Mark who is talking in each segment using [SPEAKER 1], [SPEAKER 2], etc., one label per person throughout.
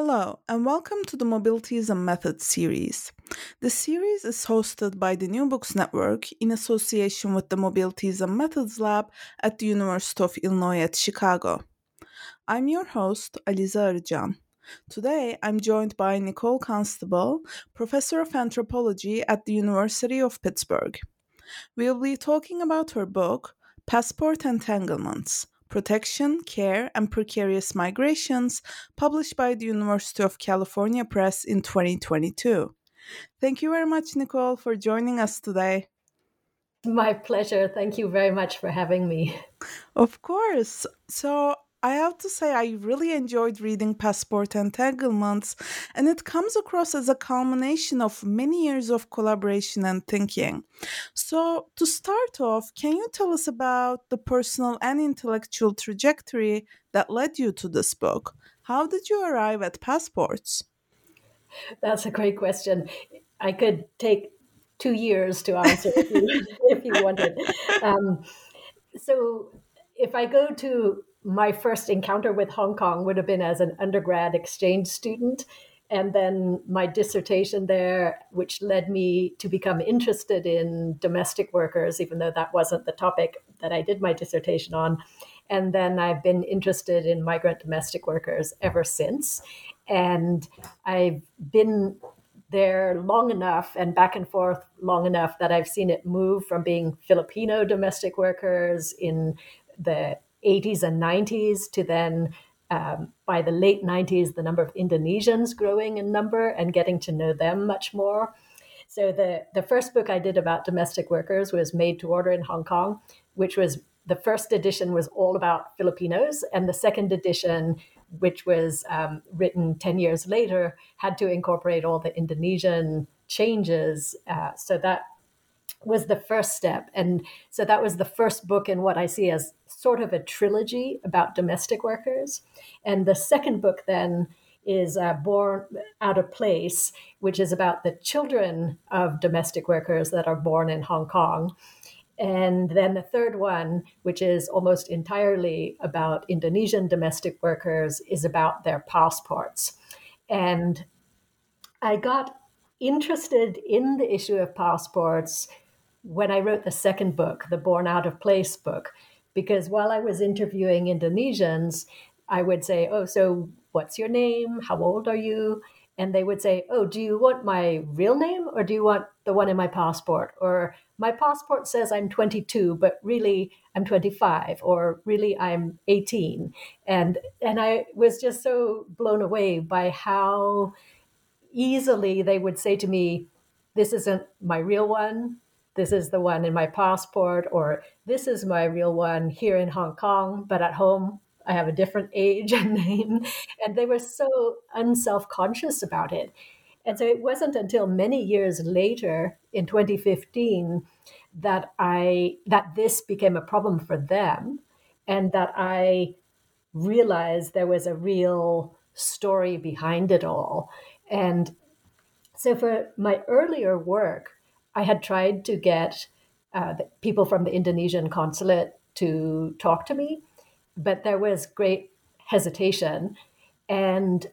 [SPEAKER 1] Hello, and welcome to the Mobilities and Methods series. The series is hosted by the New Books Network in association with the Mobilities and Methods Lab at the University of Illinois at Chicago. I'm your host, Alize Arıcan. Today, I'm joined by Nicole Constable, professor of anthropology at the University of Pittsburgh. We'll be talking about her book, Passport Entanglements Protection, Care, and Precarious Migrations, published by the University of California Press in 2022. Thank you very much, Nicole, for joining us today.
[SPEAKER 2] My pleasure. Thank you very much for having me.
[SPEAKER 1] Of course. So, I have to say, I really enjoyed reading Passport Entanglements, and it comes across as a culmination of many years of collaboration and thinking. So, to start off, can you tell us about the personal and intellectual trajectory that led you to this book? How did you arrive at passports?
[SPEAKER 2] That's a great question. I could take two years to answer if you, if you wanted. Um, so, if I go to my first encounter with Hong Kong would have been as an undergrad exchange student. And then my dissertation there, which led me to become interested in domestic workers, even though that wasn't the topic that I did my dissertation on. And then I've been interested in migrant domestic workers ever since. And I've been there long enough and back and forth long enough that I've seen it move from being Filipino domestic workers in the 80s and 90s to then um, by the late 90s, the number of Indonesians growing in number and getting to know them much more. So the, the first book I did about domestic workers was Made to Order in Hong Kong, which was the first edition was all about Filipinos, and the second edition, which was um, written 10 years later, had to incorporate all the Indonesian changes. Uh, so that was the first step. And so that was the first book in what I see as sort of a trilogy about domestic workers. And the second book then is uh, Born Out of Place, which is about the children of domestic workers that are born in Hong Kong. And then the third one, which is almost entirely about Indonesian domestic workers, is about their passports. And I got interested in the issue of passports when I wrote the second book, the Born Out of Place book, because while I was interviewing Indonesians, I would say, Oh, so what's your name? How old are you? And they would say, Oh, do you want my real name or do you want the one in my passport? Or my passport says I'm 22, but really I'm 25, or really I'm 18. And, and I was just so blown away by how easily they would say to me, This isn't my real one this is the one in my passport, or this is my real one here in Hong Kong, but at home I have a different age and name. And they were so unself conscious about it. And so it wasn't until many years later in 2015 that I that this became a problem for them and that I realized there was a real story behind it all. And so for my earlier work, I had tried to get uh, people from the Indonesian consulate to talk to me, but there was great hesitation. And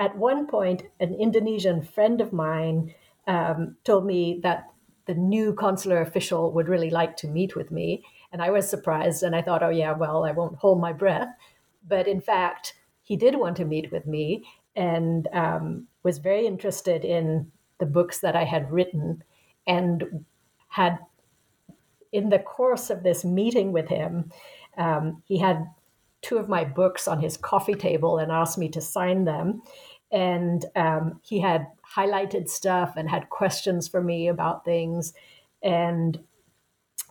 [SPEAKER 2] at one point, an Indonesian friend of mine um, told me that the new consular official would really like to meet with me. And I was surprised and I thought, oh, yeah, well, I won't hold my breath. But in fact, he did want to meet with me and um, was very interested in the books that I had written and had, in the course of this meeting with him, um, he had two of my books on his coffee table and asked me to sign them. And um, he had highlighted stuff and had questions for me about things. And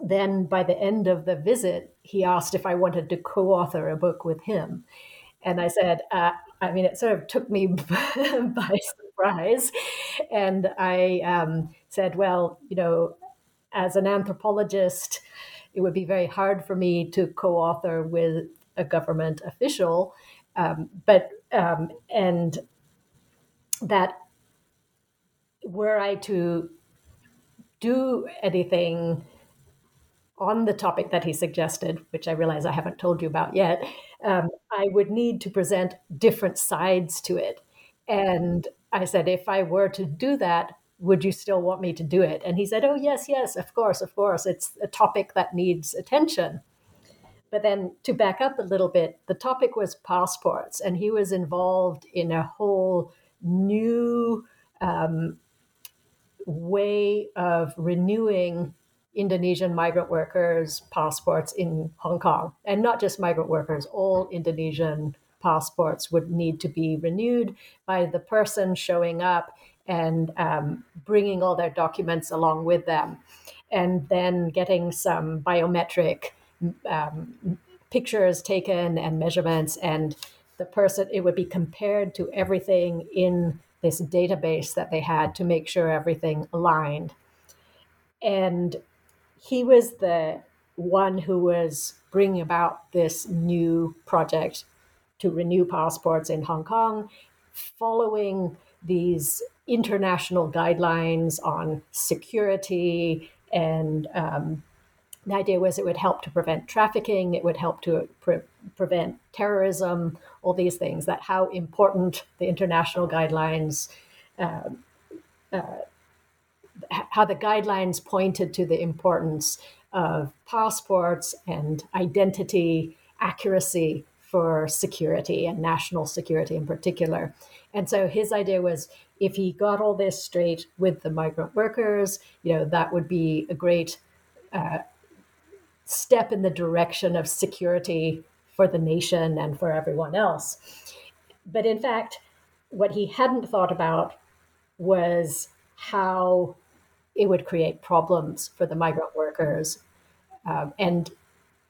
[SPEAKER 2] then by the end of the visit, he asked if I wanted to co author a book with him. And I said, uh, I mean, it sort of took me by surprise. And I um, said, well, you know, as an anthropologist, it would be very hard for me to co author with a government official. Um, but, um, and that were I to do anything on the topic that he suggested, which I realize I haven't told you about yet, um, I would need to present different sides to it. And I said, if I were to do that, would you still want me to do it? And he said, oh, yes, yes, of course, of course. It's a topic that needs attention. But then to back up a little bit, the topic was passports, and he was involved in a whole new um, way of renewing Indonesian migrant workers' passports in Hong Kong. And not just migrant workers, all Indonesian passports would need to be renewed by the person showing up and um, bringing all their documents along with them. And then getting some biometric um, pictures taken and measurements. And the person, it would be compared to everything in this database that they had to make sure everything aligned. And he was the one who was bringing about this new project to renew passports in Hong Kong, following these international guidelines on security. And um, the idea was it would help to prevent trafficking, it would help to pre- prevent terrorism, all these things, that how important the international guidelines. Uh, uh, how the guidelines pointed to the importance of passports and identity accuracy for security and national security in particular. And so his idea was if he got all this straight with the migrant workers, you know, that would be a great uh, step in the direction of security for the nation and for everyone else. But in fact, what he hadn't thought about was how it would create problems for the migrant workers. Um, and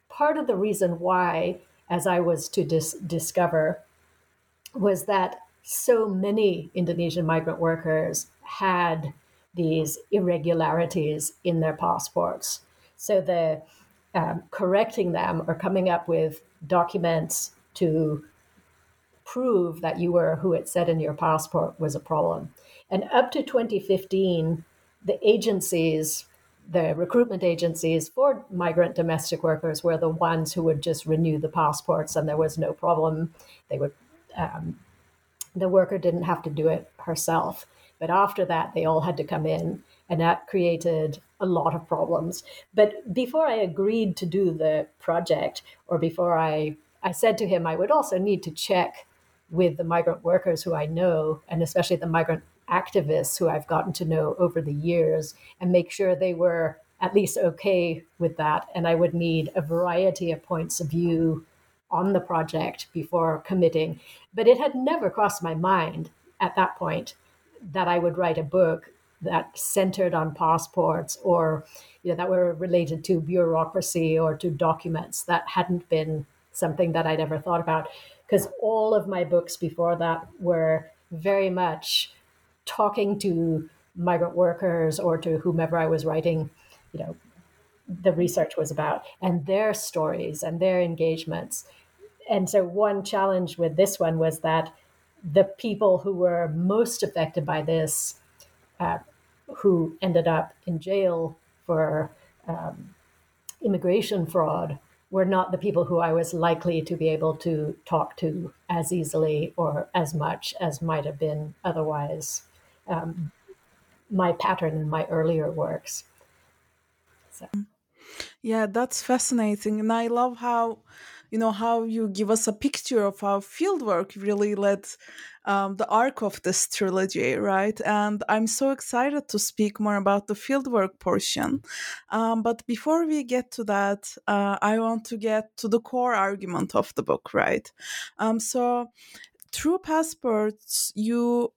[SPEAKER 2] part of the reason why, as I was to dis- discover, was that so many Indonesian migrant workers had these irregularities in their passports. So the um, correcting them or coming up with documents to prove that you were who it said in your passport was a problem. And up to 2015, the agencies, the recruitment agencies for migrant domestic workers were the ones who would just renew the passports and there was no problem. They would, um, the worker didn't have to do it herself. But after that, they all had to come in, and that created a lot of problems. But before I agreed to do the project, or before I, I said to him, I would also need to check with the migrant workers who I know, and especially the migrant activists who I've gotten to know over the years and make sure they were at least okay with that. And I would need a variety of points of view on the project before committing. But it had never crossed my mind at that point that I would write a book that centered on passports or you know that were related to bureaucracy or to documents that hadn't been something that I'd ever thought about because all of my books before that were very much talking to migrant workers or to whomever I was writing, you know, the research was about and their stories and their engagements. And so one challenge with this one was that the people who were most affected by this, uh, who ended up in jail for um, immigration fraud, were not the people who I was likely to be able to talk to as easily or as much as might have been otherwise um, my pattern in my earlier works.
[SPEAKER 1] So. Yeah, that's fascinating. And I love how, you know, how you give us a picture of how fieldwork really led um, the arc of this trilogy, right? And I'm so excited to speak more about the fieldwork portion. Um, but before we get to that, uh, I want to get to the core argument of the book, right? Um, so, through passports, you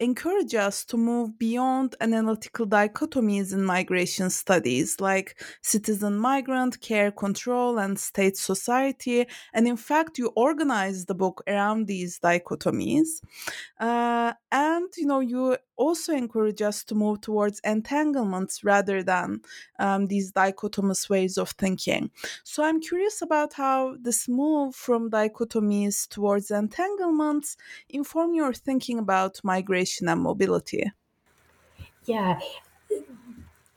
[SPEAKER 1] encourage us to move beyond analytical dichotomies in migration studies like citizen migrant, care control, and state society. And in fact, you organize the book around these dichotomies. Uh, and, you know, you also encourage us to move towards entanglements rather than um, these dichotomous ways of thinking. So I'm curious about how this move from dichotomies towards entanglements inform your thinking about migration and mobility.
[SPEAKER 2] Yeah,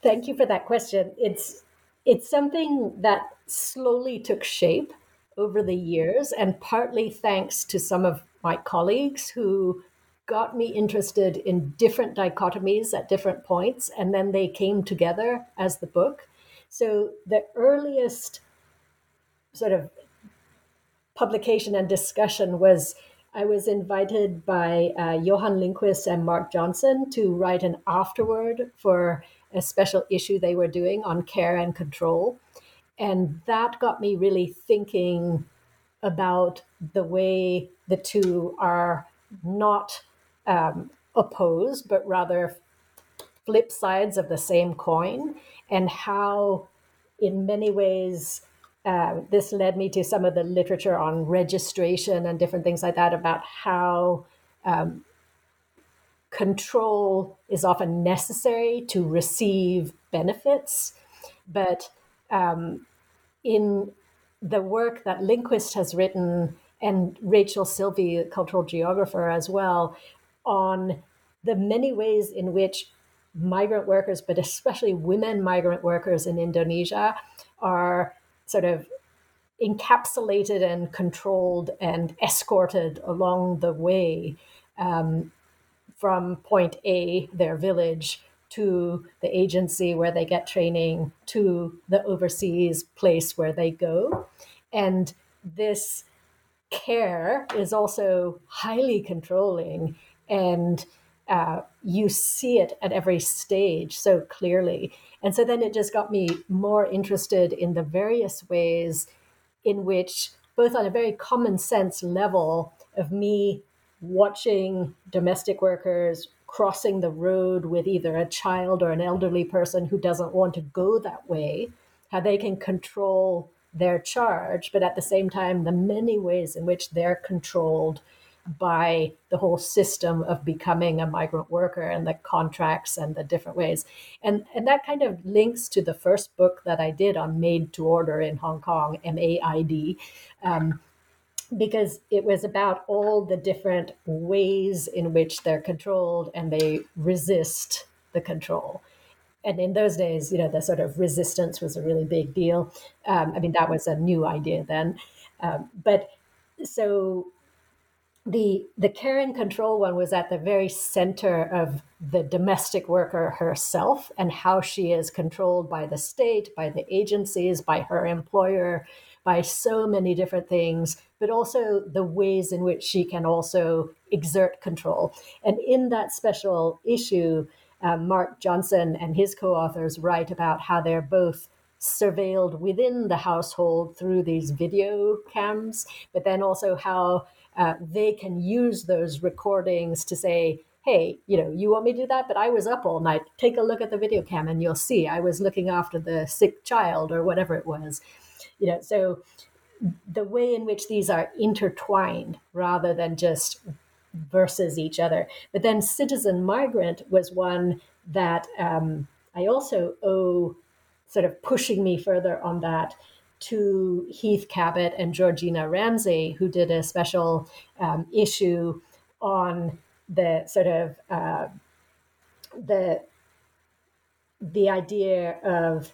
[SPEAKER 2] thank you for that question. It's it's something that slowly took shape over the years, and partly thanks to some of my colleagues who got me interested in different dichotomies at different points, and then they came together as the book. So the earliest sort of publication and discussion was I was invited by uh, Johan Lindquist and Mark Johnson to write an afterword for a special issue they were doing on care and control. And that got me really thinking about the way the two are not um, opposed, but rather flip sides of the same coin, and how, in many ways, uh, this led me to some of the literature on registration and different things like that about how um, control is often necessary to receive benefits, but um, in the work that Lindquist has written and Rachel Silvey, a cultural geographer as well, on the many ways in which migrant workers, but especially women migrant workers in Indonesia, are sort of encapsulated and controlled and escorted along the way um, from point A, their village, to the agency where they get training, to the overseas place where they go. And this care is also highly controlling and uh, you see it at every stage so clearly. And so then it just got me more interested in the various ways in which, both on a very common sense level, of me watching domestic workers crossing the road with either a child or an elderly person who doesn't want to go that way, how they can control their charge, but at the same time, the many ways in which they're controlled by the whole system of becoming a migrant worker and the contracts and the different ways. And, and that kind of links to the first book that I did on made to order in Hong Kong, MAID, um, because it was about all the different ways in which they're controlled and they resist the control. And in those days, you know, the sort of resistance was a really big deal. Um, I mean, that was a new idea then. Um, but so the the care and control one was at the very center of the domestic worker herself and how she is controlled by the state by the agencies by her employer by so many different things but also the ways in which she can also exert control. And in that special issue um, mark johnson and his co-authors write about how they're both surveilled within the household through these video cams but then also how uh, they can use those recordings to say, hey, you know, you want me to do that? But I was up all night. Take a look at the video cam and you'll see I was looking after the sick child or whatever it was. You know, so the way in which these are intertwined rather than just versus each other. But then citizen migrant was one that um, I also owe sort of pushing me further on that to Heath Cabot and Georgina Ramsay, who did a special um, issue on the sort of uh, the the idea of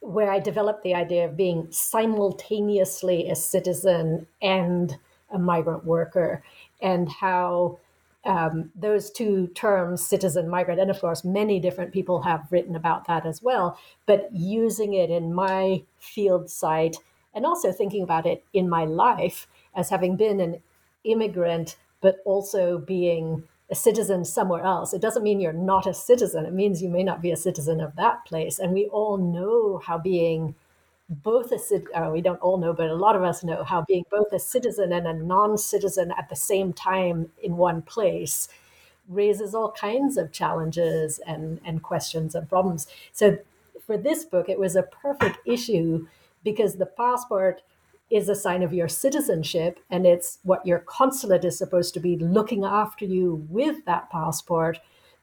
[SPEAKER 2] where I developed the idea of being simultaneously a citizen and a migrant worker, and how um, those two terms, citizen, migrant, and of course, many different people have written about that as well, but using it in my field site and also thinking about it in my life as having been an immigrant, but also being a citizen somewhere else. It doesn't mean you're not a citizen. It means you may not be a citizen of that place. And we all know how being both a citizen, uh, we don't all know, but a lot of us know how being both a citizen and a non citizen at the same time in one place raises all kinds of challenges and, and questions and problems. So for this book, it was a perfect issue because the passport is a sign of your citizenship and it's what your consulate is supposed to be looking after you with that passport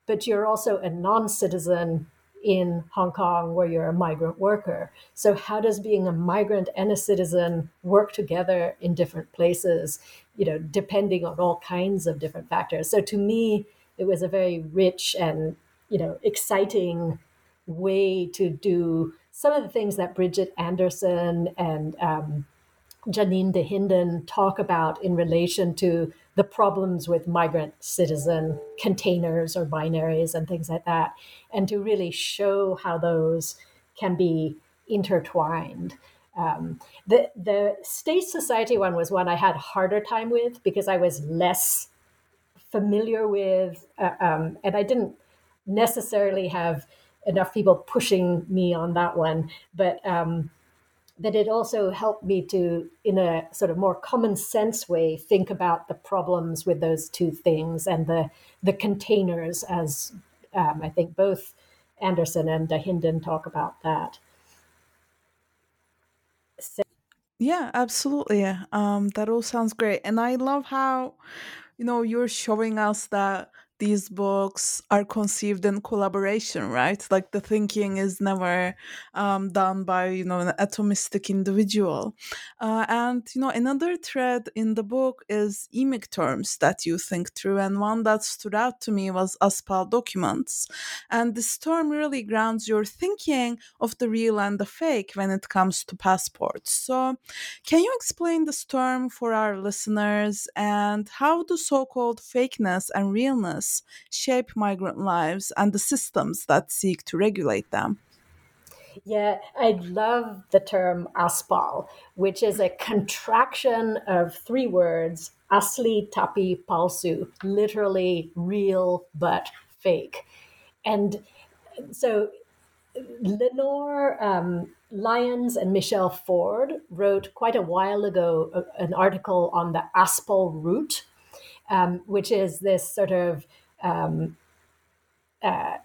[SPEAKER 2] but you're also a non-citizen in Hong Kong where you're a migrant worker. So, how does being a migrant and a citizen work together in different places, you know, depending on all kinds of different factors? So, to me, it was a very rich and, you know, exciting way to do some of the things that Bridget Anderson and um, Janine Dahinden talk about in relation to the problems with migrant citizen containers or binaries and things like that, and to really show how those can be intertwined. Um, the the state society one was one I had harder time with because I was less familiar with, uh, um, and I didn't necessarily have enough people pushing me on that one. But um, that it also helped me to, in a sort of more common sense way, think about the problems with those two things and the the containers, as um, I think both Anderson and Dahinden talk about that.
[SPEAKER 1] So- yeah, absolutely. Um, that all sounds great, and I love how, you know, you're showing us that these books are conceived in collaboration right? Like the thinking is never um, done by you know an atomistic individual. Uh, and you know another thread in the book is emic terms that you think through and one that stood out to me was aspal documents. And this term really grounds your thinking of the real and the fake when it comes to passports. So can you explain this term for our listeners? And how do so-called fakeness and realness shape migrant lives and the systems that seek to regulate them.
[SPEAKER 2] Yeah, I love the term aspal, which is a contraction of three words asli tapi palsu, literally real but fake. And so Lenore um, Lyons and Michele Ford wrote quite a while ago an article on the Aspal route, um, which is this sort of um, uh,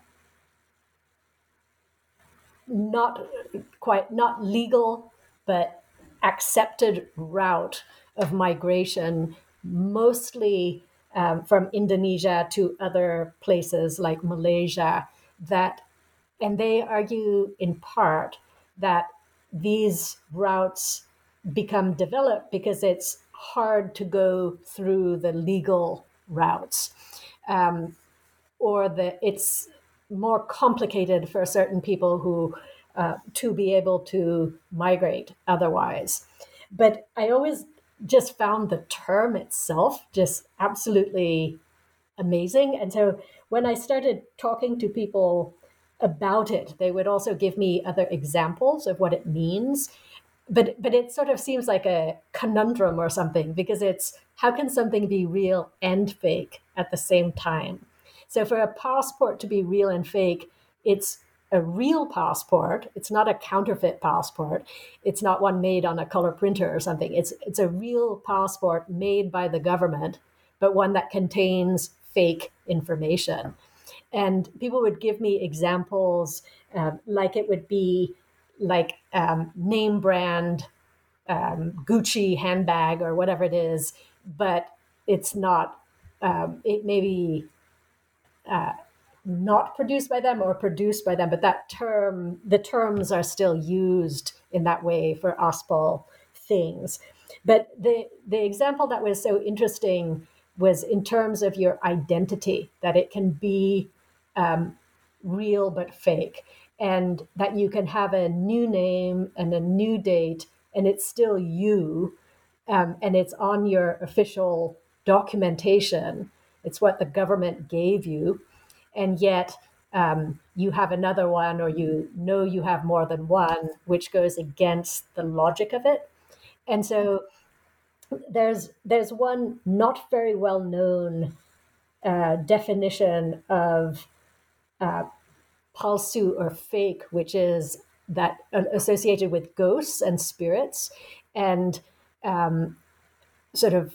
[SPEAKER 2] not quite not legal but accepted route of migration, mostly um, from Indonesia to other places like Malaysia. That, and they argue in part that these routes become developed because it's hard to go through the legal routes, um, or that it's more complicated for certain people who uh, to be able to migrate otherwise. But I always just found the term itself just absolutely amazing. And so when I started talking to people about it, they would also give me other examples of what it means but but it sort of seems like a conundrum or something because it's how can something be real and fake at the same time? So for a passport to be real and fake it's a real passport. It's not a counterfeit passport. It's not one made on a color printer or something. It's it's a real passport made by the government but one that contains fake information. And people would give me examples um, like it would be like um, name brand um, Gucci handbag or whatever it is, but it's not. Um, it may be uh, not produced by them or produced by them, but that term, the terms are still used in that way for Aspal things. But the the example that was so interesting was in terms of your identity, that it can be um, real but fake. and that you can have a new name and a new date, and it's still you, um, and it's on your official documentation. It's what the government gave you, and yet um, you have another one, or you know you have more than one, which goes against the logic of it. And so there's there's one not very well known uh, definition of uh, palsu or fake, which is that uh, associated with ghosts and spirits, and um, sort of,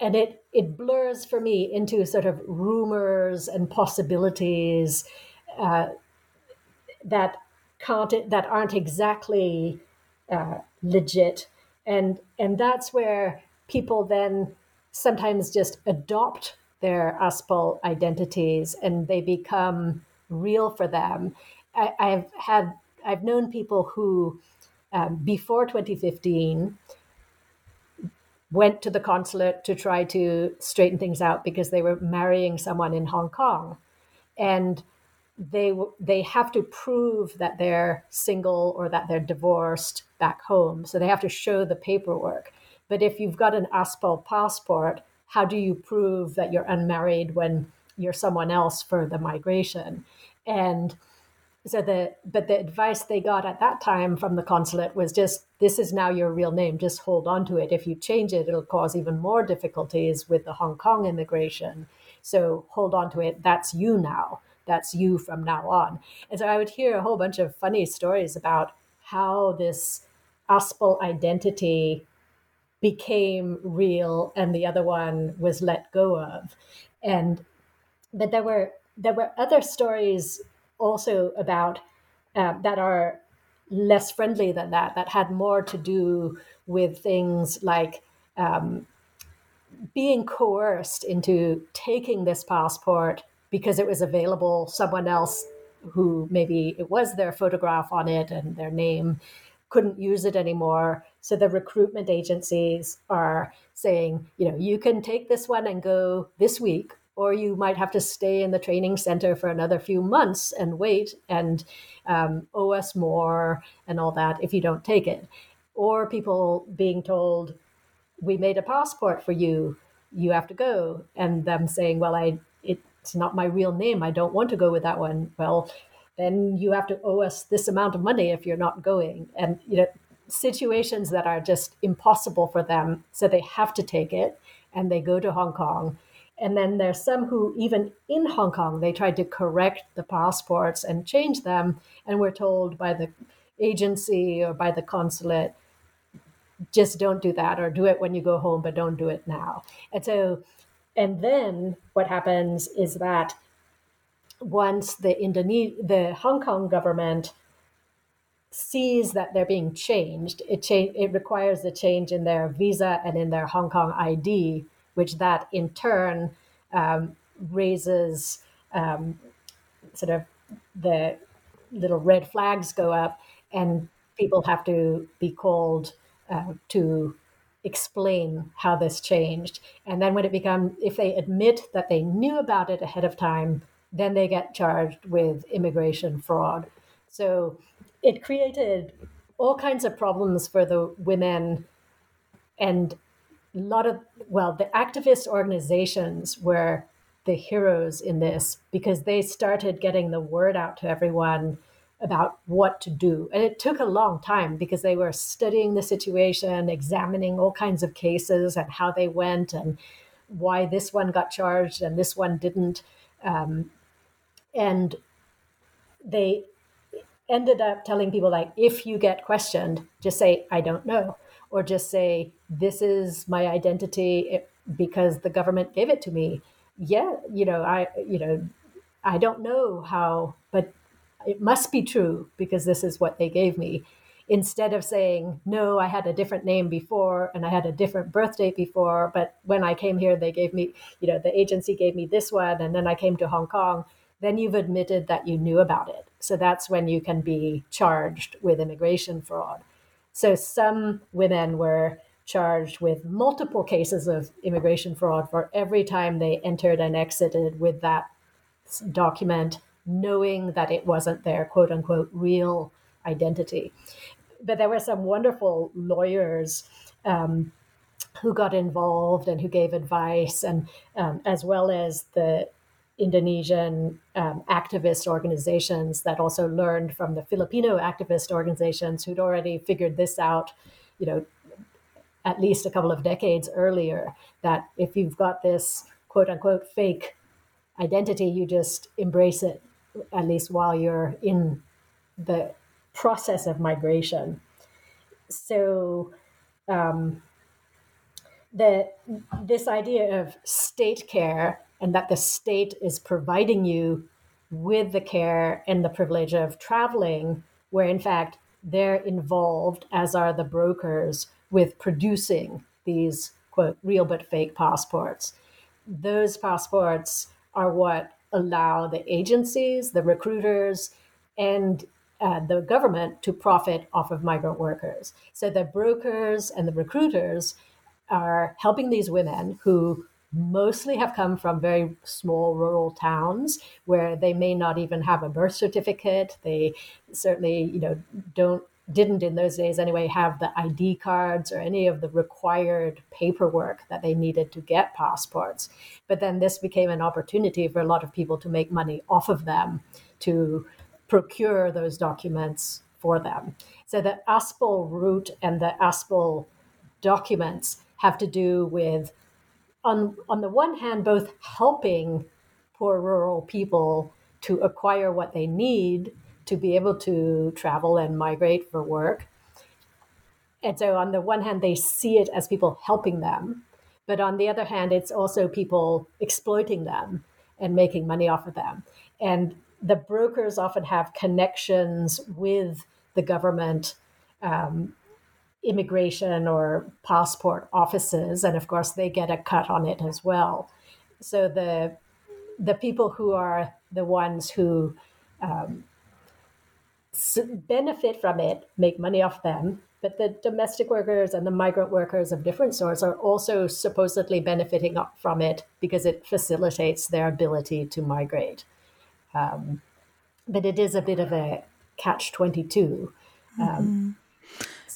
[SPEAKER 2] and it it blurs for me into sort of rumors and possibilities uh, that can't that aren't exactly uh, legit, and and that's where people then sometimes just adopt their Aspal identities and they become real for them. I, have had I've known people who um, before 2015 went to the consulate to try to straighten things out because they were marrying someone in Hong Kong, and they they have to prove that they're single or that they're divorced back home, so they have to show the paperwork. But if you've got an Aspal passport, how do you prove that you're unmarried when you're someone else for the migration? And so the but the advice they got at that time from the consulate was just this is now your real name. Just hold on to it. If you change it it'll cause even more difficulties with the hong kong immigration. So hold on to it. That's you now. That's you from now on. And so i would hear a whole bunch of funny stories about how this aspal identity became real and the other one was let go of. And but there were there were other stories also about uh, that are less friendly than that, that had more to do with things like um, being coerced into taking this passport because it was available. Someone else who maybe it was their photograph on it and their name couldn't use it anymore. So the recruitment agencies are saying, you know, you can take this one and go this week, or you might have to stay in the training center for another few months and wait and um, owe us more and all that if you don't take it. Or people being told, we made a passport for you, you have to go. And them saying, well, I it's not my real name. I don't want to go with that one. Well, then you have to owe us this amount of money if you're not going. And you know, situations that are just impossible for them, so they have to take it and they go to Hong Kong and then there's some who, even in Hong Kong, they tried to correct the passports and change them, and were told by the agency or by the consulate, just don't do that, or do it when you go home, but don't do it now. And so, and then what happens is that once the Indone- the Hong Kong government sees that they're being changed, it cha- it requires a change in their visa and in their Hong Kong ID which that in turn um, raises um, sort of the little red flags go up, and people have to be called uh, to explain how this changed. And then when it becomes, if they admit that they knew about it ahead of time, then they get charged with immigration fraud. So it created all kinds of problems for the women and a lot of well the activist organizations were the heroes in this because they started getting the word out to everyone about what to do. And it took a long time because they were studying the situation examining all kinds of cases and how they went and why this one got charged and this one didn't. Um, and they ended up telling people like if you get questioned just say i don't know or just say, this is my identity because the government gave it to me. Yeah, you know, I, you know, I don't know how, but it must be true because this is what they gave me. Instead of saying, no, I had a different name before and I had a different birth date before, but when I came here, they gave me, you know, the agency gave me this one and then I came to Hong Kong, then you've admitted that you knew about it. So that's when you can be charged with immigration fraud. So some women were charged with multiple cases of immigration fraud for every time they entered and exited with that document knowing that it wasn't their quote unquote real identity. But there were some wonderful lawyers um, who got involved and who gave advice, and um, as well as the Indonesian um, activist organizations that also learned from the Filipino activist organizations who'd already figured this out, you know, at least a couple of decades earlier. That if you've got this quote unquote fake identity, you just embrace it, at least while you're in the process of migration. So, um, the this idea of state care and that the state is providing you with the care and the privilege of traveling, where in fact they're involved, as are the brokers, with producing these quote real but fake passports. Those passports are what allow the agencies, the recruiters, and uh, the government to profit off of migrant workers. So the brokers and the recruiters are helping these women who mostly have come from very small rural towns where they may not even have a birth certificate. They certainly you know don't didn't in those days anyway have the id cards or any of the required paperwork that they needed to get passports. But then this became an opportunity for a lot of people to make money off of them to procure those documents for them. So the aspal route and the aspal documents have to do with on on the one hand both helping poor rural people to acquire what they need to be able to travel and migrate for work. And so on the one hand they see it as people helping them, but on the other hand it's also people exploiting them and making money off of them. And the brokers often have connections with the government um, immigration or passport offices, and of course they get a cut on it as well. So the the people who are the ones who um, benefit from it make money off them, but the domestic workers and the migrant workers of different sorts are also supposedly benefiting from it because it facilitates their ability to migrate. Um, but it is a bit of a catch twenty two. Um, mm-hmm.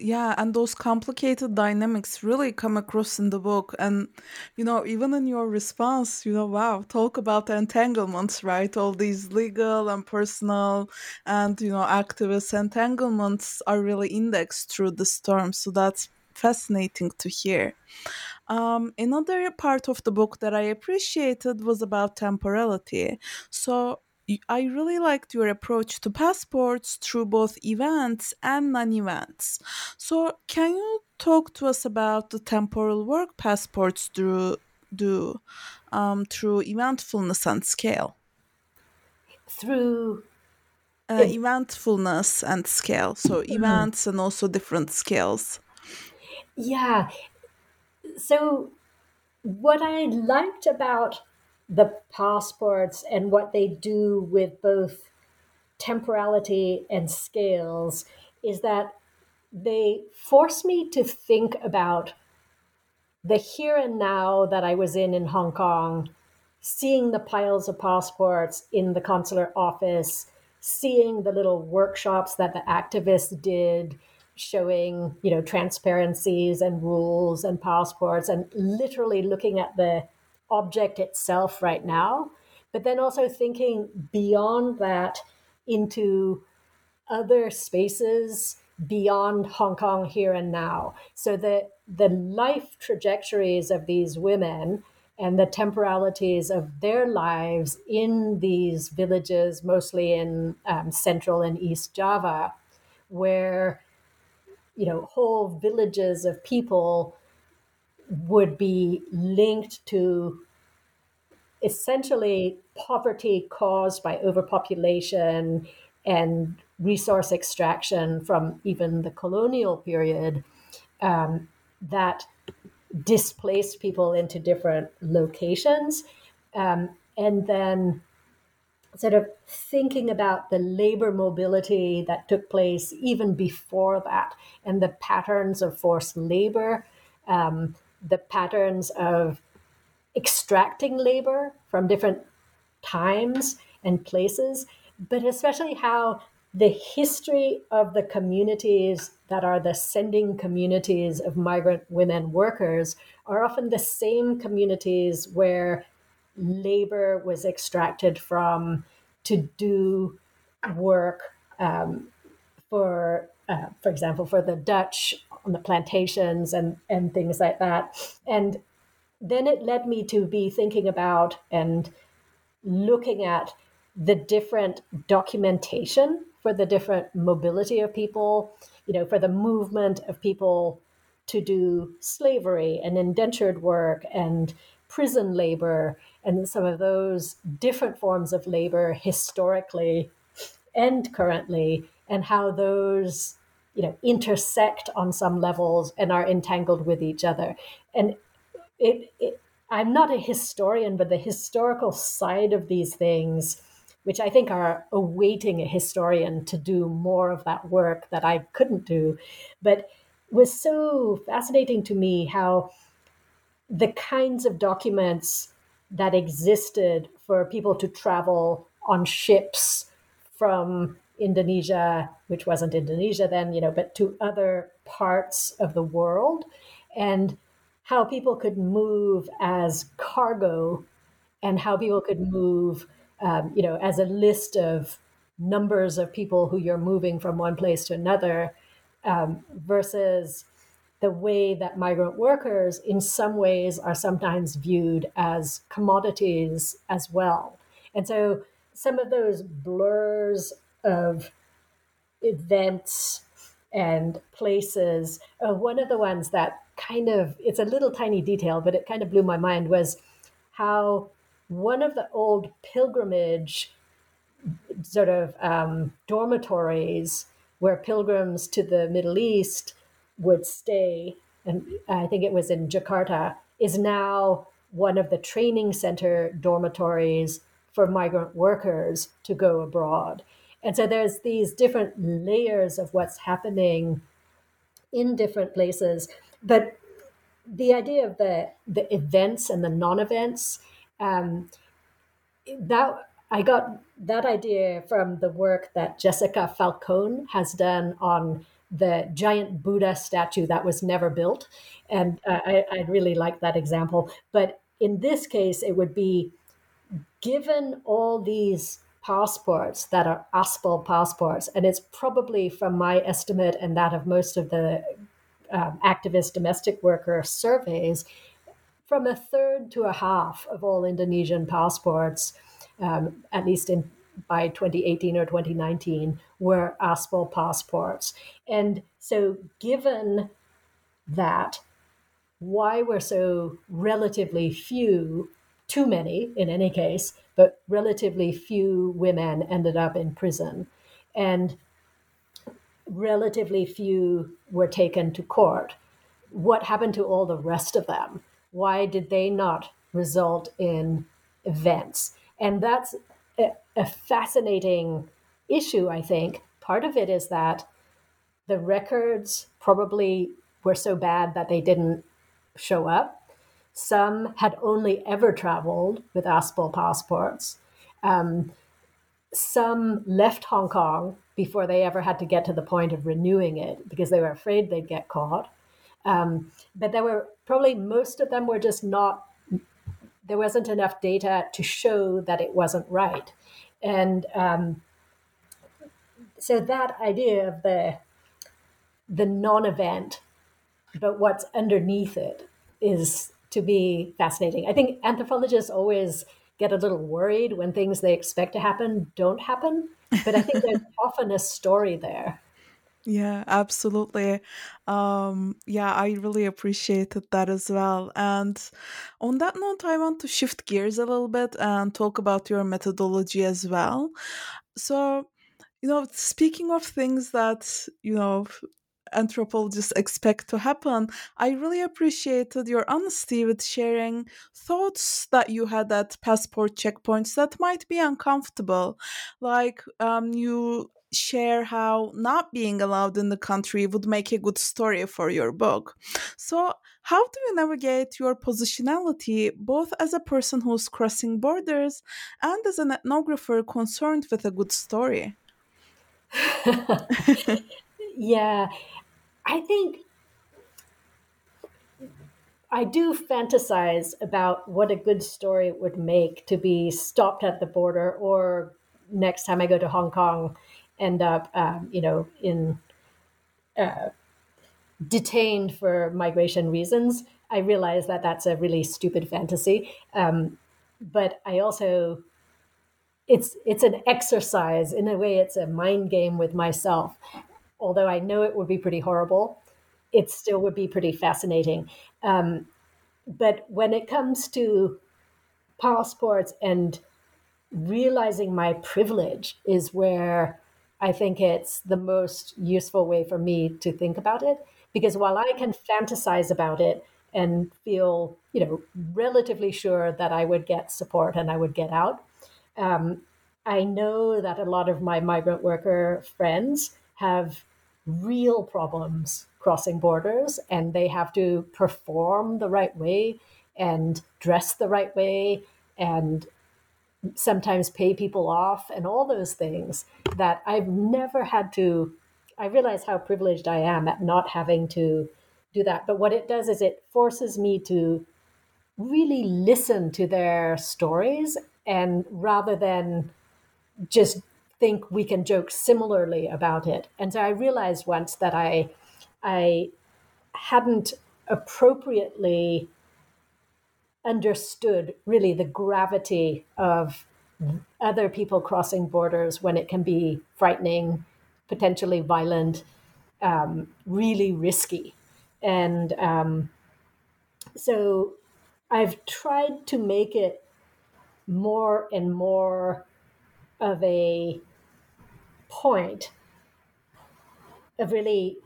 [SPEAKER 1] yeah and those complicated dynamics really come across in the book. And you know even in your response you know wow talk about entanglements right? All these legal and personal and you know activist entanglements are really indexed through the storm. So that's fascinating to hear. Um, another part of the book that I appreciated was about temporality. So I really liked your approach to passports through both events and non events. So, can you talk to us about the temporal work passports do, do um, through eventfulness and scale?
[SPEAKER 2] Through
[SPEAKER 1] uh, eventfulness and scale. So, mm-hmm. events and also different scales.
[SPEAKER 2] Yeah. So, what I liked about the passports and what they do with both temporality and scales is that they force me to think about the here and now that I was in in Hong Kong, seeing the piles of passports in the consular office, seeing the little workshops that the activists did showing you know transparencies and rules and passports and literally looking at the object itself right now, but then also thinking beyond that into other spaces beyond Hong Kong here and now. So the the life trajectories of these women and the temporalities of their lives in these villages, mostly in um, central and east Java, where you know whole villages of people would be linked to essentially poverty caused by overpopulation and resource extraction from even the colonial period um, that displaced people into different locations. Um, and then sort of thinking about the labor mobility that took place even before that and the patterns of forced labor, um, the patterns of extracting labor from different times and places, but especially how the history of the communities that are the sending communities of migrant women workers are often the same communities where labor was extracted from to do work um, for, uh, for example, for the Dutch on the plantations and, and things like that. And then it led me to be thinking about and looking at the different documentation for the different mobility of people, you know, for the movement of people to do slavery and indentured work and prison labor and some of those different forms of labor historically and currently and how those you know intersect on some levels and are entangled with each other and it, it i'm not a historian but the historical side of these things which I think are awaiting a historian to do more of that work that I couldn't do. But was so fascinating to me how the kinds of documents that existed for people to travel on ships from Indonesia, which wasn't Indonesia then, you know, but to other parts of the world, and how people could move as cargo and how people could move um, you know, as a list of numbers of people who you're moving from one place to another, um, versus the way that migrant workers, in some ways, are sometimes viewed as commodities as well. And so some of those blurs of events and places, uh, one of the ones that kind of, it's a little tiny detail, but it kind of blew my mind was how one of the old pilgrimage sort of um, dormitories where pilgrims to the Middle East would stay, and I think it was in Jakarta, is now one of the training center dormitories for migrant workers to go abroad. And so there's these different layers of what's happening in different places. But the idea of the, the events and the non events um, that I got that idea from the work that Jessica Falcone has done on the giant Buddha statue that was never built, and uh, I, I really like that example. But in this case, it would be given all these passports that are aspal passports, and it's probably from my estimate and that of most of the um, activist domestic worker surveys, from a third to a half of all Indonesian passports, um, at least in by 2018 or 2019, were aspal passports. And so, given that, why were so relatively few, too many in any case, but relatively few women ended up in prison? And relatively few were taken to court. What happened to all the rest of them? why did they not result in events? And that's a, a fascinating issue, I think. Part of it is that the records probably were so bad that they didn't show up. Some had only ever traveled with aspal passports. Um, some left Hong Kong before they ever had to get to the point of renewing it because they were afraid they'd get caught. Um, but there were probably most of them were just not, there wasn't enough data to show that it wasn't right. And um, so that idea of the, the non event, but what's underneath it is to be fascinating. I think anthropologists always get a little worried when things they expect to happen don't happen. But I think there's often a story there.
[SPEAKER 1] Yeah, absolutely. Um, yeah, I really appreciated that as well. And on that note, I want to shift gears a little bit and talk about your methodology as well. So, you know, speaking of things that, you know, anthropologists expect to happen, I really appreciated your honesty with sharing thoughts that you had at passport checkpoints that might be uncomfortable. Like, um, you share how not being allowed in the country would make a good story for your book. So, how do you navigate your positionality both as a person who's crossing borders and as an ethnographer concerned with a good story?
[SPEAKER 2] yeah, I think I do fantasize about what a good story it would make to be stopped at the border or next time I go to Hong Kong end up, um, you know, in uh, detained for migration reasons. I realize that that's a really stupid fantasy, um, but I also it's it's an exercise in a way. It's a mind game with myself. Although I know it would be pretty horrible, it still would be pretty fascinating. Um, but when it comes to passports and realizing my privilege is where I think it's the most useful way for me to think about it. Because while I can fantasize about it and feel, you know, relatively sure that I would get support and I would get out, um, I know that a lot of my migrant worker friends have real problems crossing borders and they have to perform the right way and dress the right way and sometimes pay people off and all those things that I've never had to. I realize how privileged I am at not having to do that. But what it does is it forces me to really listen to their stories and rather than just think we can joke similarly about it. And so I realized once that I I hadn't appropriately understood really the gravity of other people crossing borders when it can be frightening, potentially violent, um, really risky. And um, so I've tried to make it more and more of a point of really,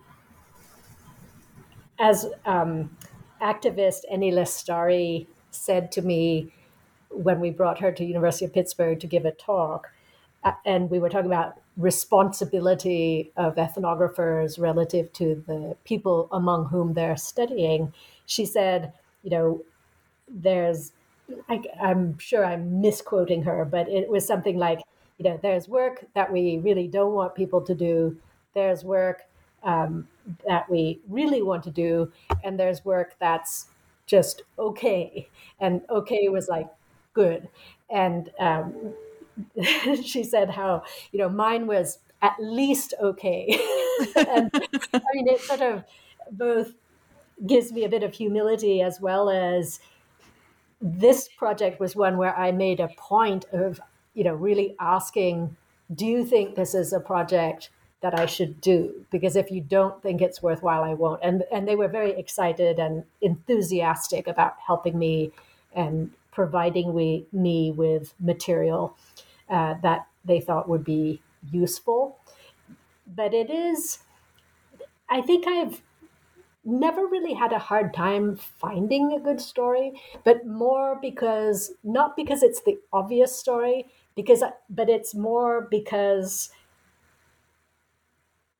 [SPEAKER 2] as um, activist Eni Lestari said to me when we brought her to University of Pittsburgh to give a talk, uh, and we were talking about responsibility of ethnographers relative to the people among whom they're studying. She said, you know, there's, I, I'm sure I'm misquoting her, but it was something like, you know, there's work that we really don't want people to do. There's work um, that we really want to do, and there's work that's just okay. And okay was like good. And um, she said how, you know, mine was at least okay. and I mean, it sort of both gives me a bit of humility as well as this project was one where I made a point of, you know, really asking, do you think this is a project that I should do because if you don't think it's worthwhile, I won't. And and they were very excited and enthusiastic about helping me and providing we, me with material uh, that they thought would be useful. But it is, I think I've never really had a hard time finding a good story, but more because not because it's the obvious story, because I, but it's more because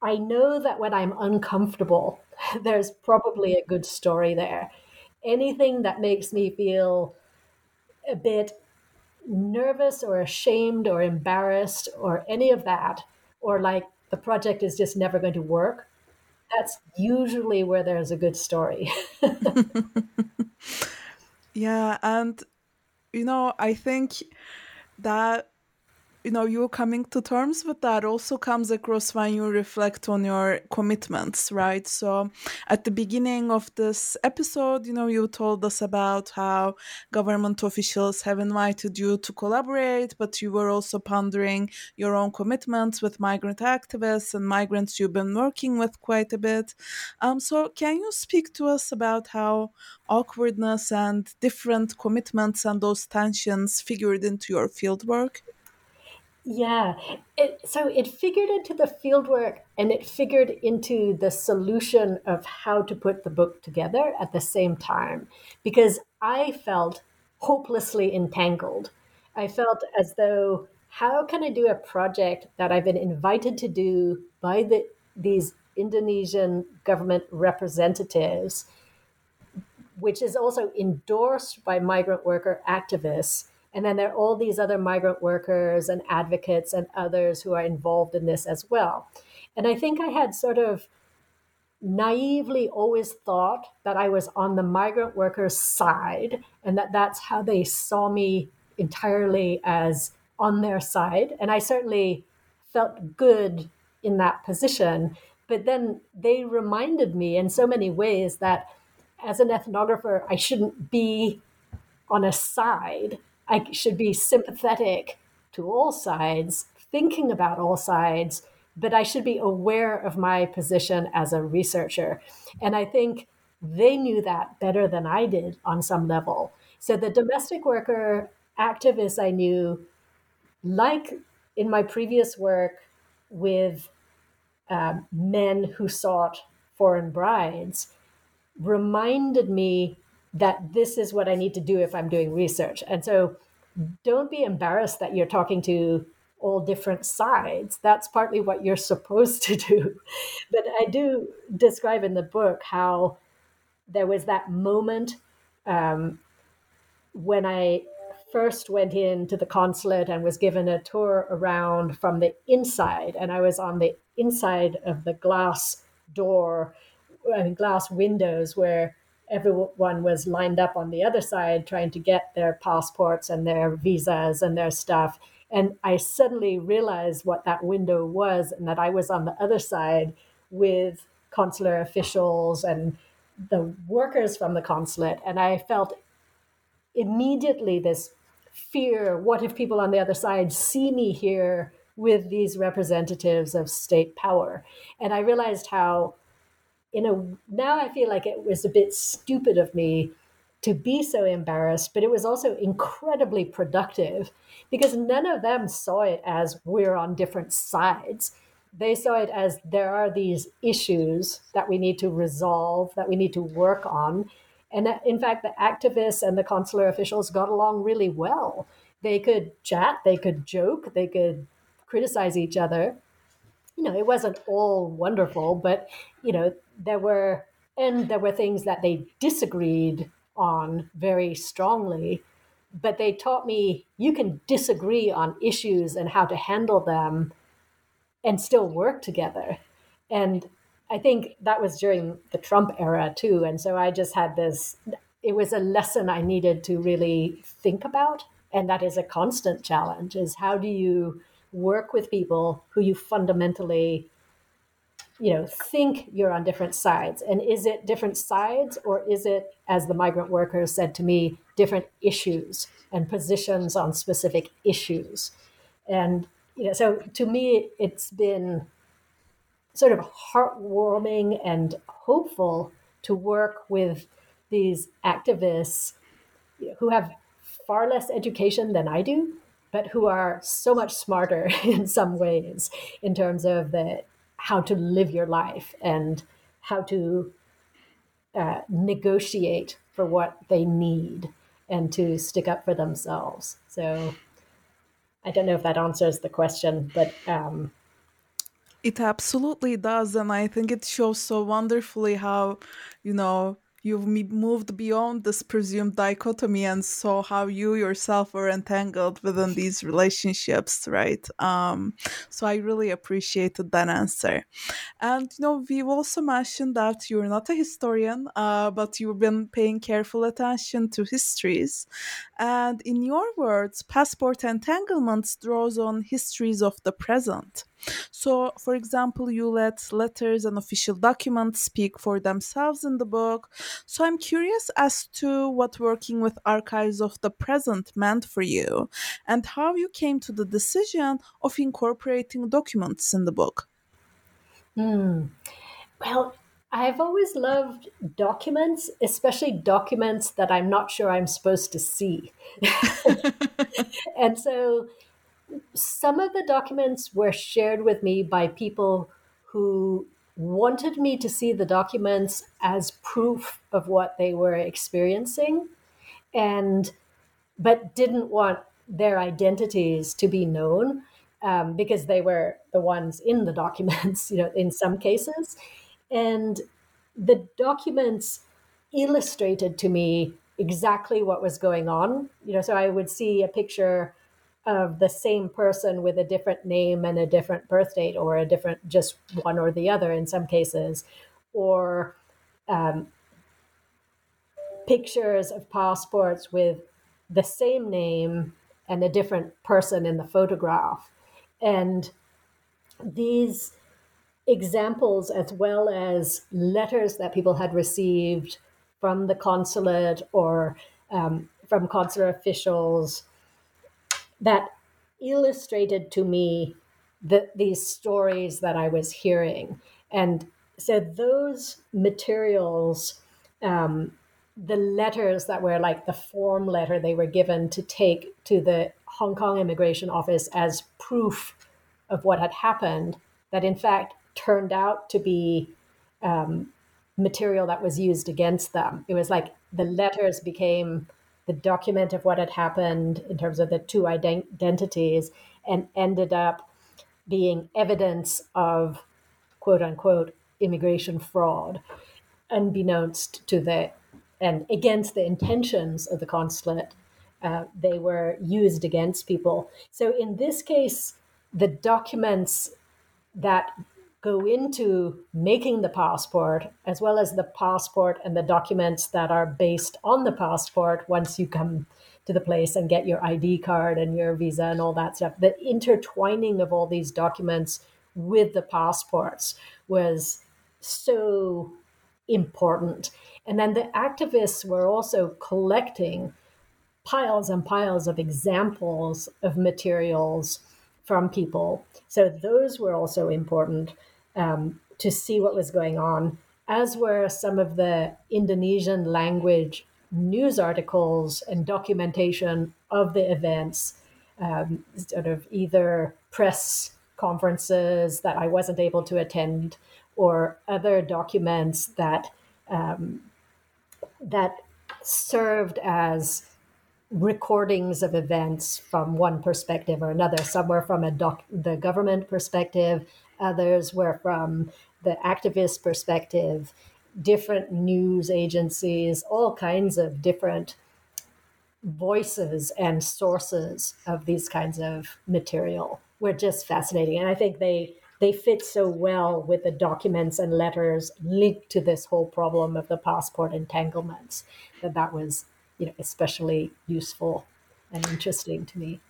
[SPEAKER 2] I know that when I'm uncomfortable, there's probably a good story there. Anything that makes me feel a bit nervous or ashamed or embarrassed or any of that, or like the project is just never going to work, that's usually where there's a good story.
[SPEAKER 1] yeah. And, you know, I think that you know you're coming to terms with that also comes across when you reflect on your commitments right? So at the beginning of this episode you know you told us about how government officials have invited you to collaborate but you were also pondering your own commitments with migrant activists and migrants you've been working with quite a bit. Um, so can you speak to us about how awkwardness and different commitments and those tensions figured into your fieldwork
[SPEAKER 2] yeah. It, so it figured into the fieldwork and it figured into the solution of how to put the book together at the same time because I felt hopelessly entangled. I felt as though how can I do a project that I've been invited to do by the these Indonesian government representatives, which is also endorsed by migrant worker activists and then there are all these other migrant workers and advocates and others who are involved in this as well. And I think I had sort of naively always thought that I was on the migrant workers' side and that that's how they saw me entirely as on their side. And I certainly felt good in that position. But then they reminded me in so many ways that as an ethnographer, I shouldn't be on a side I should be sympathetic to all sides, thinking about all sides, but I should be aware of my position as a researcher. And I think they knew that better than I did on some level. So the domestic worker activists I knew, like in my previous work with uh, men who sought foreign brides, reminded me that this is what I need to do if I'm doing research. And so don't be embarrassed that you're talking to all different sides. That's partly what you're supposed to do. But I do describe in the book how there was that moment um, when I first went into the consulate and was given a tour around from the inside, and I was on the inside of the glass door, I mean, glass windows where everyone was lined up on the other side trying to get their passports and their visas and their stuff. And I suddenly realized what that window was and that I was on the other side with consular officials and the workers from the consulate. And I felt immediately this fear what if people on the other side see me here with these representatives of state power? And I realized how in a now I feel like it was a bit stupid of me to be so embarrassed, but it was also incredibly productive because none of them saw it as we're on different sides. They saw it as there are these issues that we need to resolve, that we need to work on. And uh, in fact, the activists and the consular officials got along really well. They could chat, they could joke, they could criticize each other. You know, it wasn't all wonderful, but, you know, there were and there were things that they disagreed on very strongly but they taught me you can disagree on issues and how to handle them and still work together. And i think that was during the trump era too. And so i just had this it was a lesson i needed to really think about. And that is a constant challenge is how do you work with people who you fundamentally you know think you're on different sides. And is it different sides or is it as the migrant workers said to me different issues and positions on specific issues? And you know so to me it's been sort of heartwarming and hopeful to work with these activists who have far less education than I do, but who are so much smarter in some ways in terms of the how to live your life and how to uh, negotiate for what they need and to stick up for themselves. So I don't know if that answers the question, but um,
[SPEAKER 1] it absolutely does, and I think it shows so wonderfully how you know you've moved beyond this presumed dichotomy and saw how you yourself were entangled within these relationships, right? Um, so I really appreciated that answer. And you know, we've also mentioned that you're not a historian, uh, but you've been paying careful attention to histories. And in your words, passport entanglements draws on histories of the present. So, for example, you let letters and official documents speak for themselves in the book. So, I'm curious as to what working with archives of the present meant for you and how you came to the decision of incorporating documents in the book.
[SPEAKER 2] Hmm. Well, I've always loved documents, especially documents that I'm not sure I'm supposed to see. and so some of the documents were shared with me by people who wanted me to see the documents as proof of what they were experiencing and but didn't want their identities to be known um, because they were the ones in the documents you know in some cases. And the documents illustrated to me exactly what was going on. You know so i would see a picture of the same person with a different name and a different birth date, or a different, just one or the other in some cases, or um, pictures of passports with the same name and a different person in the photograph. And these examples, as well as letters that people had received from the consulate or um, from consular officials that illustrated to me the, these stories that I was hearing. And so those materials, um, the letters that were like the form letter they were given to take to the Hong Kong immigration office as proof of what had happened, that in fact turned out to be um, material that was used against them. It was like the letters became the document of what had happened in terms of the two identities and ended up being evidence of quote unquote immigration fraud unbeknownst to the and against the intentions of the consulate uh, they were used against people. So in this case the documents that go into making the passport, as well as the passport and the documents that are based on the passport once you come to the place and get your ID card and your visa and all that stuff. The intertwining of all these documents with the passports was so important. And then the activists were also collecting piles and piles of examples of materials from people. So those were also important um, to see what was going on, as were some of the Indonesian language news articles and documentation of the events, um, sort of either press conferences that I wasn't able to attend or other documents that um, that served as recordings of events from one perspective or another. Some were from a doc- the government perspective, others were from the activist perspective, different news agencies, all kinds of different voices and sources of these kinds of material were just fascinating. And I think they they fit so well with the documents and letters linked to this whole problem of the passport entanglements that that was you know especially useful and interesting to me.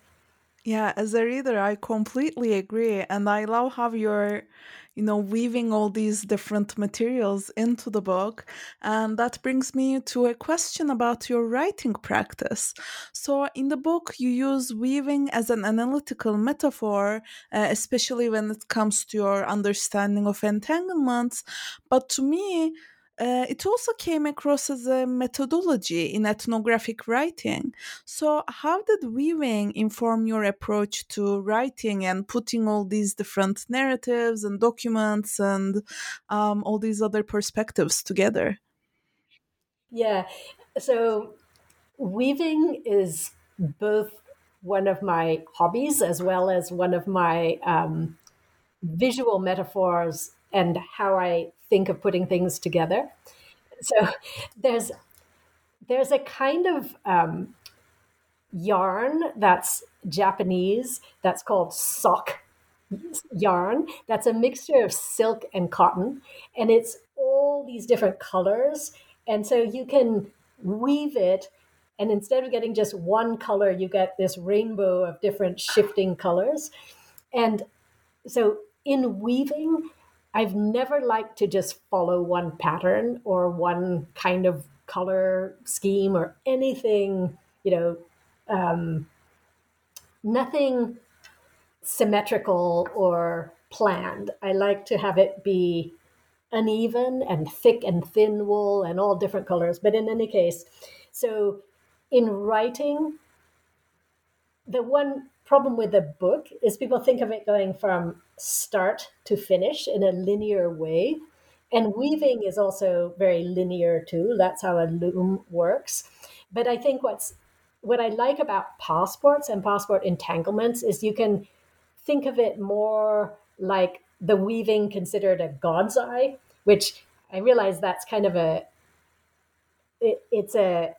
[SPEAKER 1] Yeah, as a reader, I completely agree. And I love how you're, you know, weaving all these different materials into the book. And that brings me to a question about your writing practice. So, in the book, you use weaving as an analytical metaphor, uh, especially when it comes to your understanding of entanglements. But to me, uh, it also came across as a methodology in ethnographic writing. So, how did weaving inform your approach to writing and putting all these different narratives and documents and um, all these other perspectives together?
[SPEAKER 2] Yeah, so weaving is both one of my hobbies as well as one of my um, visual metaphors and how I think of putting things together. so there's there's a kind of um, yarn that's Japanese that's called sock yarn. That's a mixture of silk and cotton, and it's all these different colors. And so you can weave it, and instead of getting just one color, you get this rainbow of different shifting colors. And so in weaving, I've never liked to just follow one pattern or one kind of color scheme or anything, you know, um, nothing symmetrical or planned. I like to have it be uneven and thick and thin wool and all different colors. But in any case, so in writing, the one problem with the book is people think of it going from start to finish in a linear way. And weaving is also very linear too. That's how a loom works. But I think what's what I like about passports and passport entanglements is you can think of it more like the weaving considered a god's eye, which I realize that's kind of a it, it's a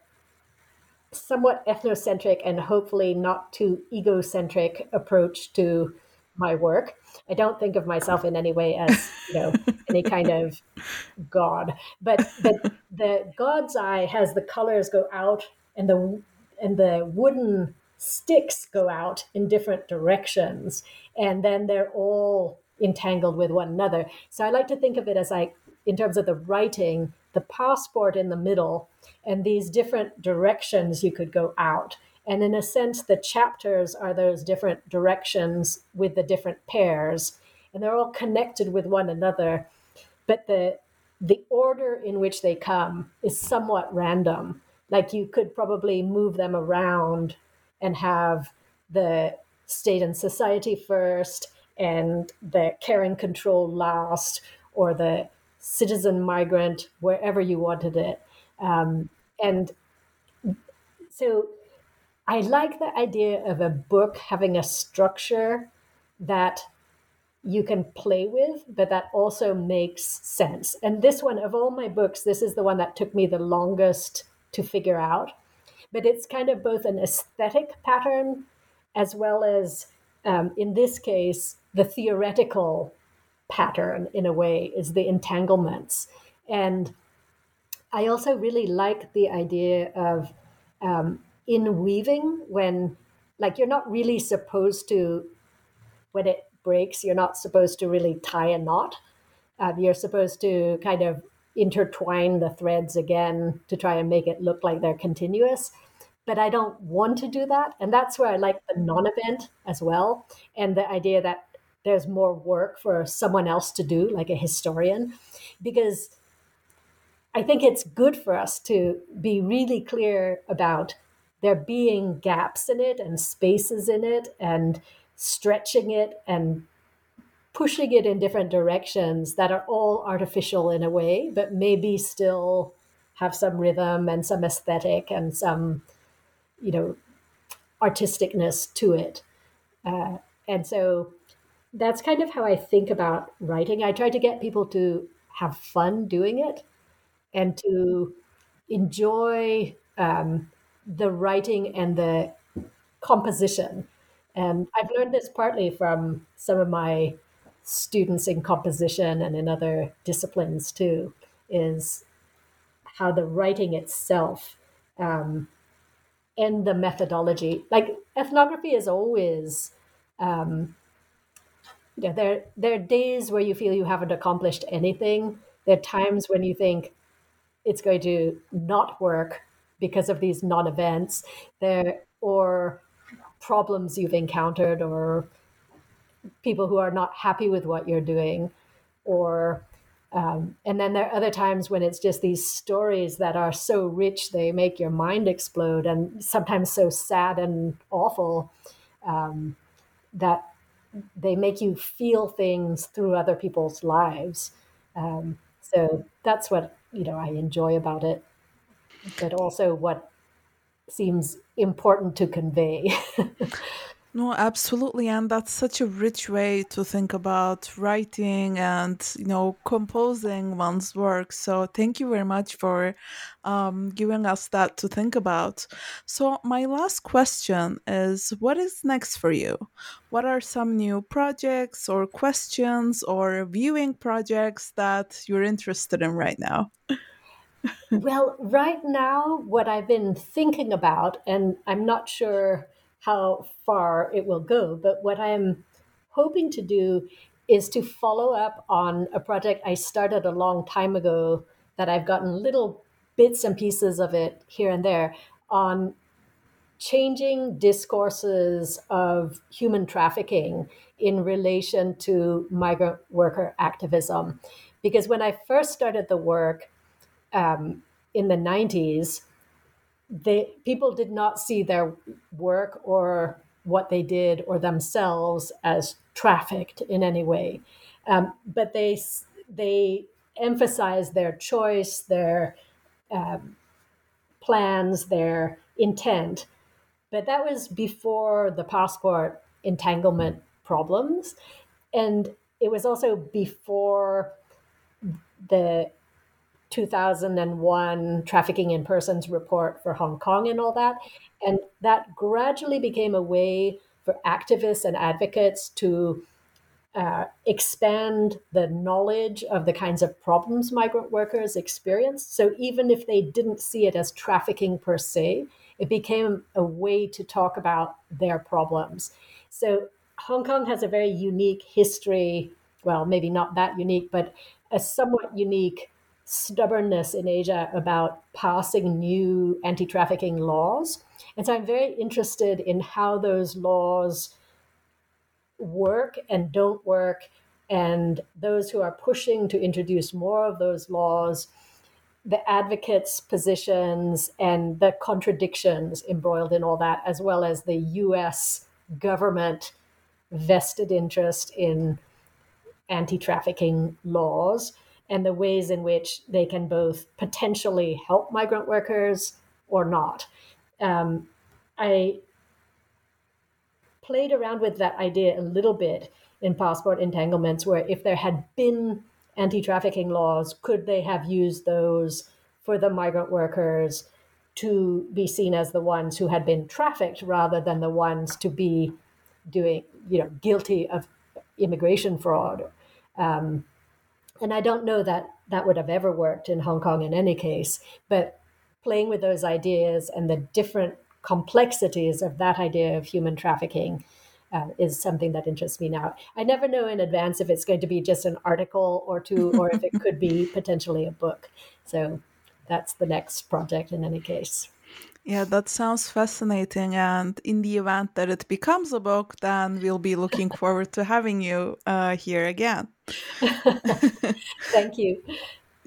[SPEAKER 2] somewhat ethnocentric and hopefully not too egocentric approach to my work. I don't think of myself in any way as you know any kind of god, but but the god's eye has the colors go out and the and the wooden sticks go out in different directions and then they're all entangled with one another. So I like to think of it as like, in terms of the writing, the passport in the middle, and these different directions you could go out. And in a sense, the chapters are those different directions with the different pairs, and they're all connected with one another. But the the order in which they come is somewhat random. Like you could probably move them around and have the state and society first and the care and control last or the citizen migrant wherever you wanted it. Um, and so i like the idea of a book having a structure that you can play with but that also makes sense. And this one of all my books this is the one that took me the longest to figure out. But it's kind of both an aesthetic pattern as well as, um, in this case, the theoretical pattern in a way is the entanglements. And I also really like the idea of um, in weaving when, like, you're not really supposed to, when it breaks, you're not supposed to really tie a knot. Uh, you're supposed to kind of intertwine the threads again to try and make it look like they're continuous. But I don't want to do that. And that's where I like the non event as well. And the idea that there's more work for someone else to do, like a historian, because I think it's good for us to be really clear about there being gaps in it and spaces in it and stretching it and pushing it in different directions that are all artificial in a way, but maybe still have some rhythm and some aesthetic and some, you know, artisticness to it. Uh, and so that's kind of how I think about writing. I try to get people to have fun doing it and to enjoy um, the writing and the composition. And I've learned this partly from some of my students in composition and in other disciplines too is how the writing itself um, and the methodology like ethnography is always um, know, there there are days where you feel you haven't accomplished anything. There are times when you think it's going to not work because of these non-events. There or problems you've encountered or people who are not happy with what you're doing or um, and then there are other times when it's just these stories that are so rich they make your mind explode and sometimes so sad and awful um, that they make you feel things through other people's lives. Um, so that's what you know i enjoy about it but also what seems important to convey
[SPEAKER 1] No, absolutely. And that's such a rich way to think about writing and, you know, composing one's work. So thank you very much for um, giving us that to think about. So, my last question is what is next for you? What are some new projects or questions or viewing projects that you're interested in right now?
[SPEAKER 2] well, right now, what I've been thinking about, and I'm not sure how far it will go. But what I'm hoping to do is to follow up on a project I started a long time ago that I've gotten little bits and pieces of it here and there on changing discourses of human trafficking in relation to migrant worker activism. Because when I first started the work um, in the 90s, they people did not see their work or what they did or themselves as trafficked in any way, um, but they they emphasized their choice, their um, plans, their intent. But that was before the passport entanglement problems, and it was also before the 2001 trafficking in persons report for Hong Kong and all that. And that gradually became a way for activists and advocates to uh, expand the knowledge of the kinds of problems migrant workers experience. So even if they didn't see it as trafficking per se, it became a way to talk about their problems. So Hong Kong has a very unique history. Well, maybe not that unique, but a somewhat unique stubbornness in Asia about passing new anti trafficking laws. And so I'm very interested in how those laws work and don't work, and those who are pushing to introduce more of those laws, the advocates' positions, and the contradictions embroiled in all that, as well as the US government vested interest in anti trafficking laws and the ways in which they can both potentially help migrant workers or not. Um, I played around with that idea a little bit in passport entanglements, where if there had been anti trafficking laws, could they have used those for the migrant workers to be seen as the ones who had been trafficked rather than the ones to be doing, you know, guilty of immigration fraud? Um, and I don't know that that would have ever worked in Hong Kong in any case, but playing with those ideas and the different complexities of that idea of human trafficking uh, is something that interests me now. I never know in advance if it's going to be just an article or two, or if it could be potentially a book. So that's the next project in any case.
[SPEAKER 1] Yeah, that sounds fascinating. And in the event that it becomes a book, then we'll be looking forward to having you uh, here again.
[SPEAKER 2] thank you.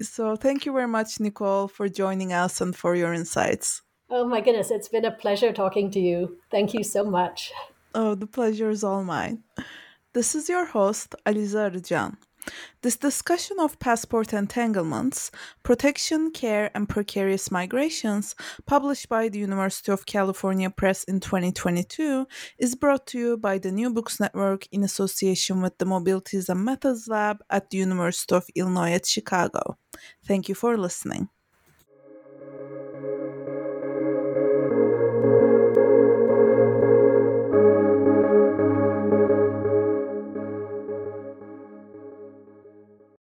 [SPEAKER 1] So, thank you very much, Nicole, for joining us and for your insights.
[SPEAKER 2] Oh, my goodness. It's been a pleasure talking to you. Thank you so much.
[SPEAKER 1] Oh, the pleasure is all mine. This is your host, Alize Arıcan. This discussion of passport entanglements, protection, care, and precarious migrations, published by the University of California Press in 2022, is brought to you by the New Books Network in association with the Mobilities and Methods Lab at the University of Illinois at Chicago. Thank you for listening.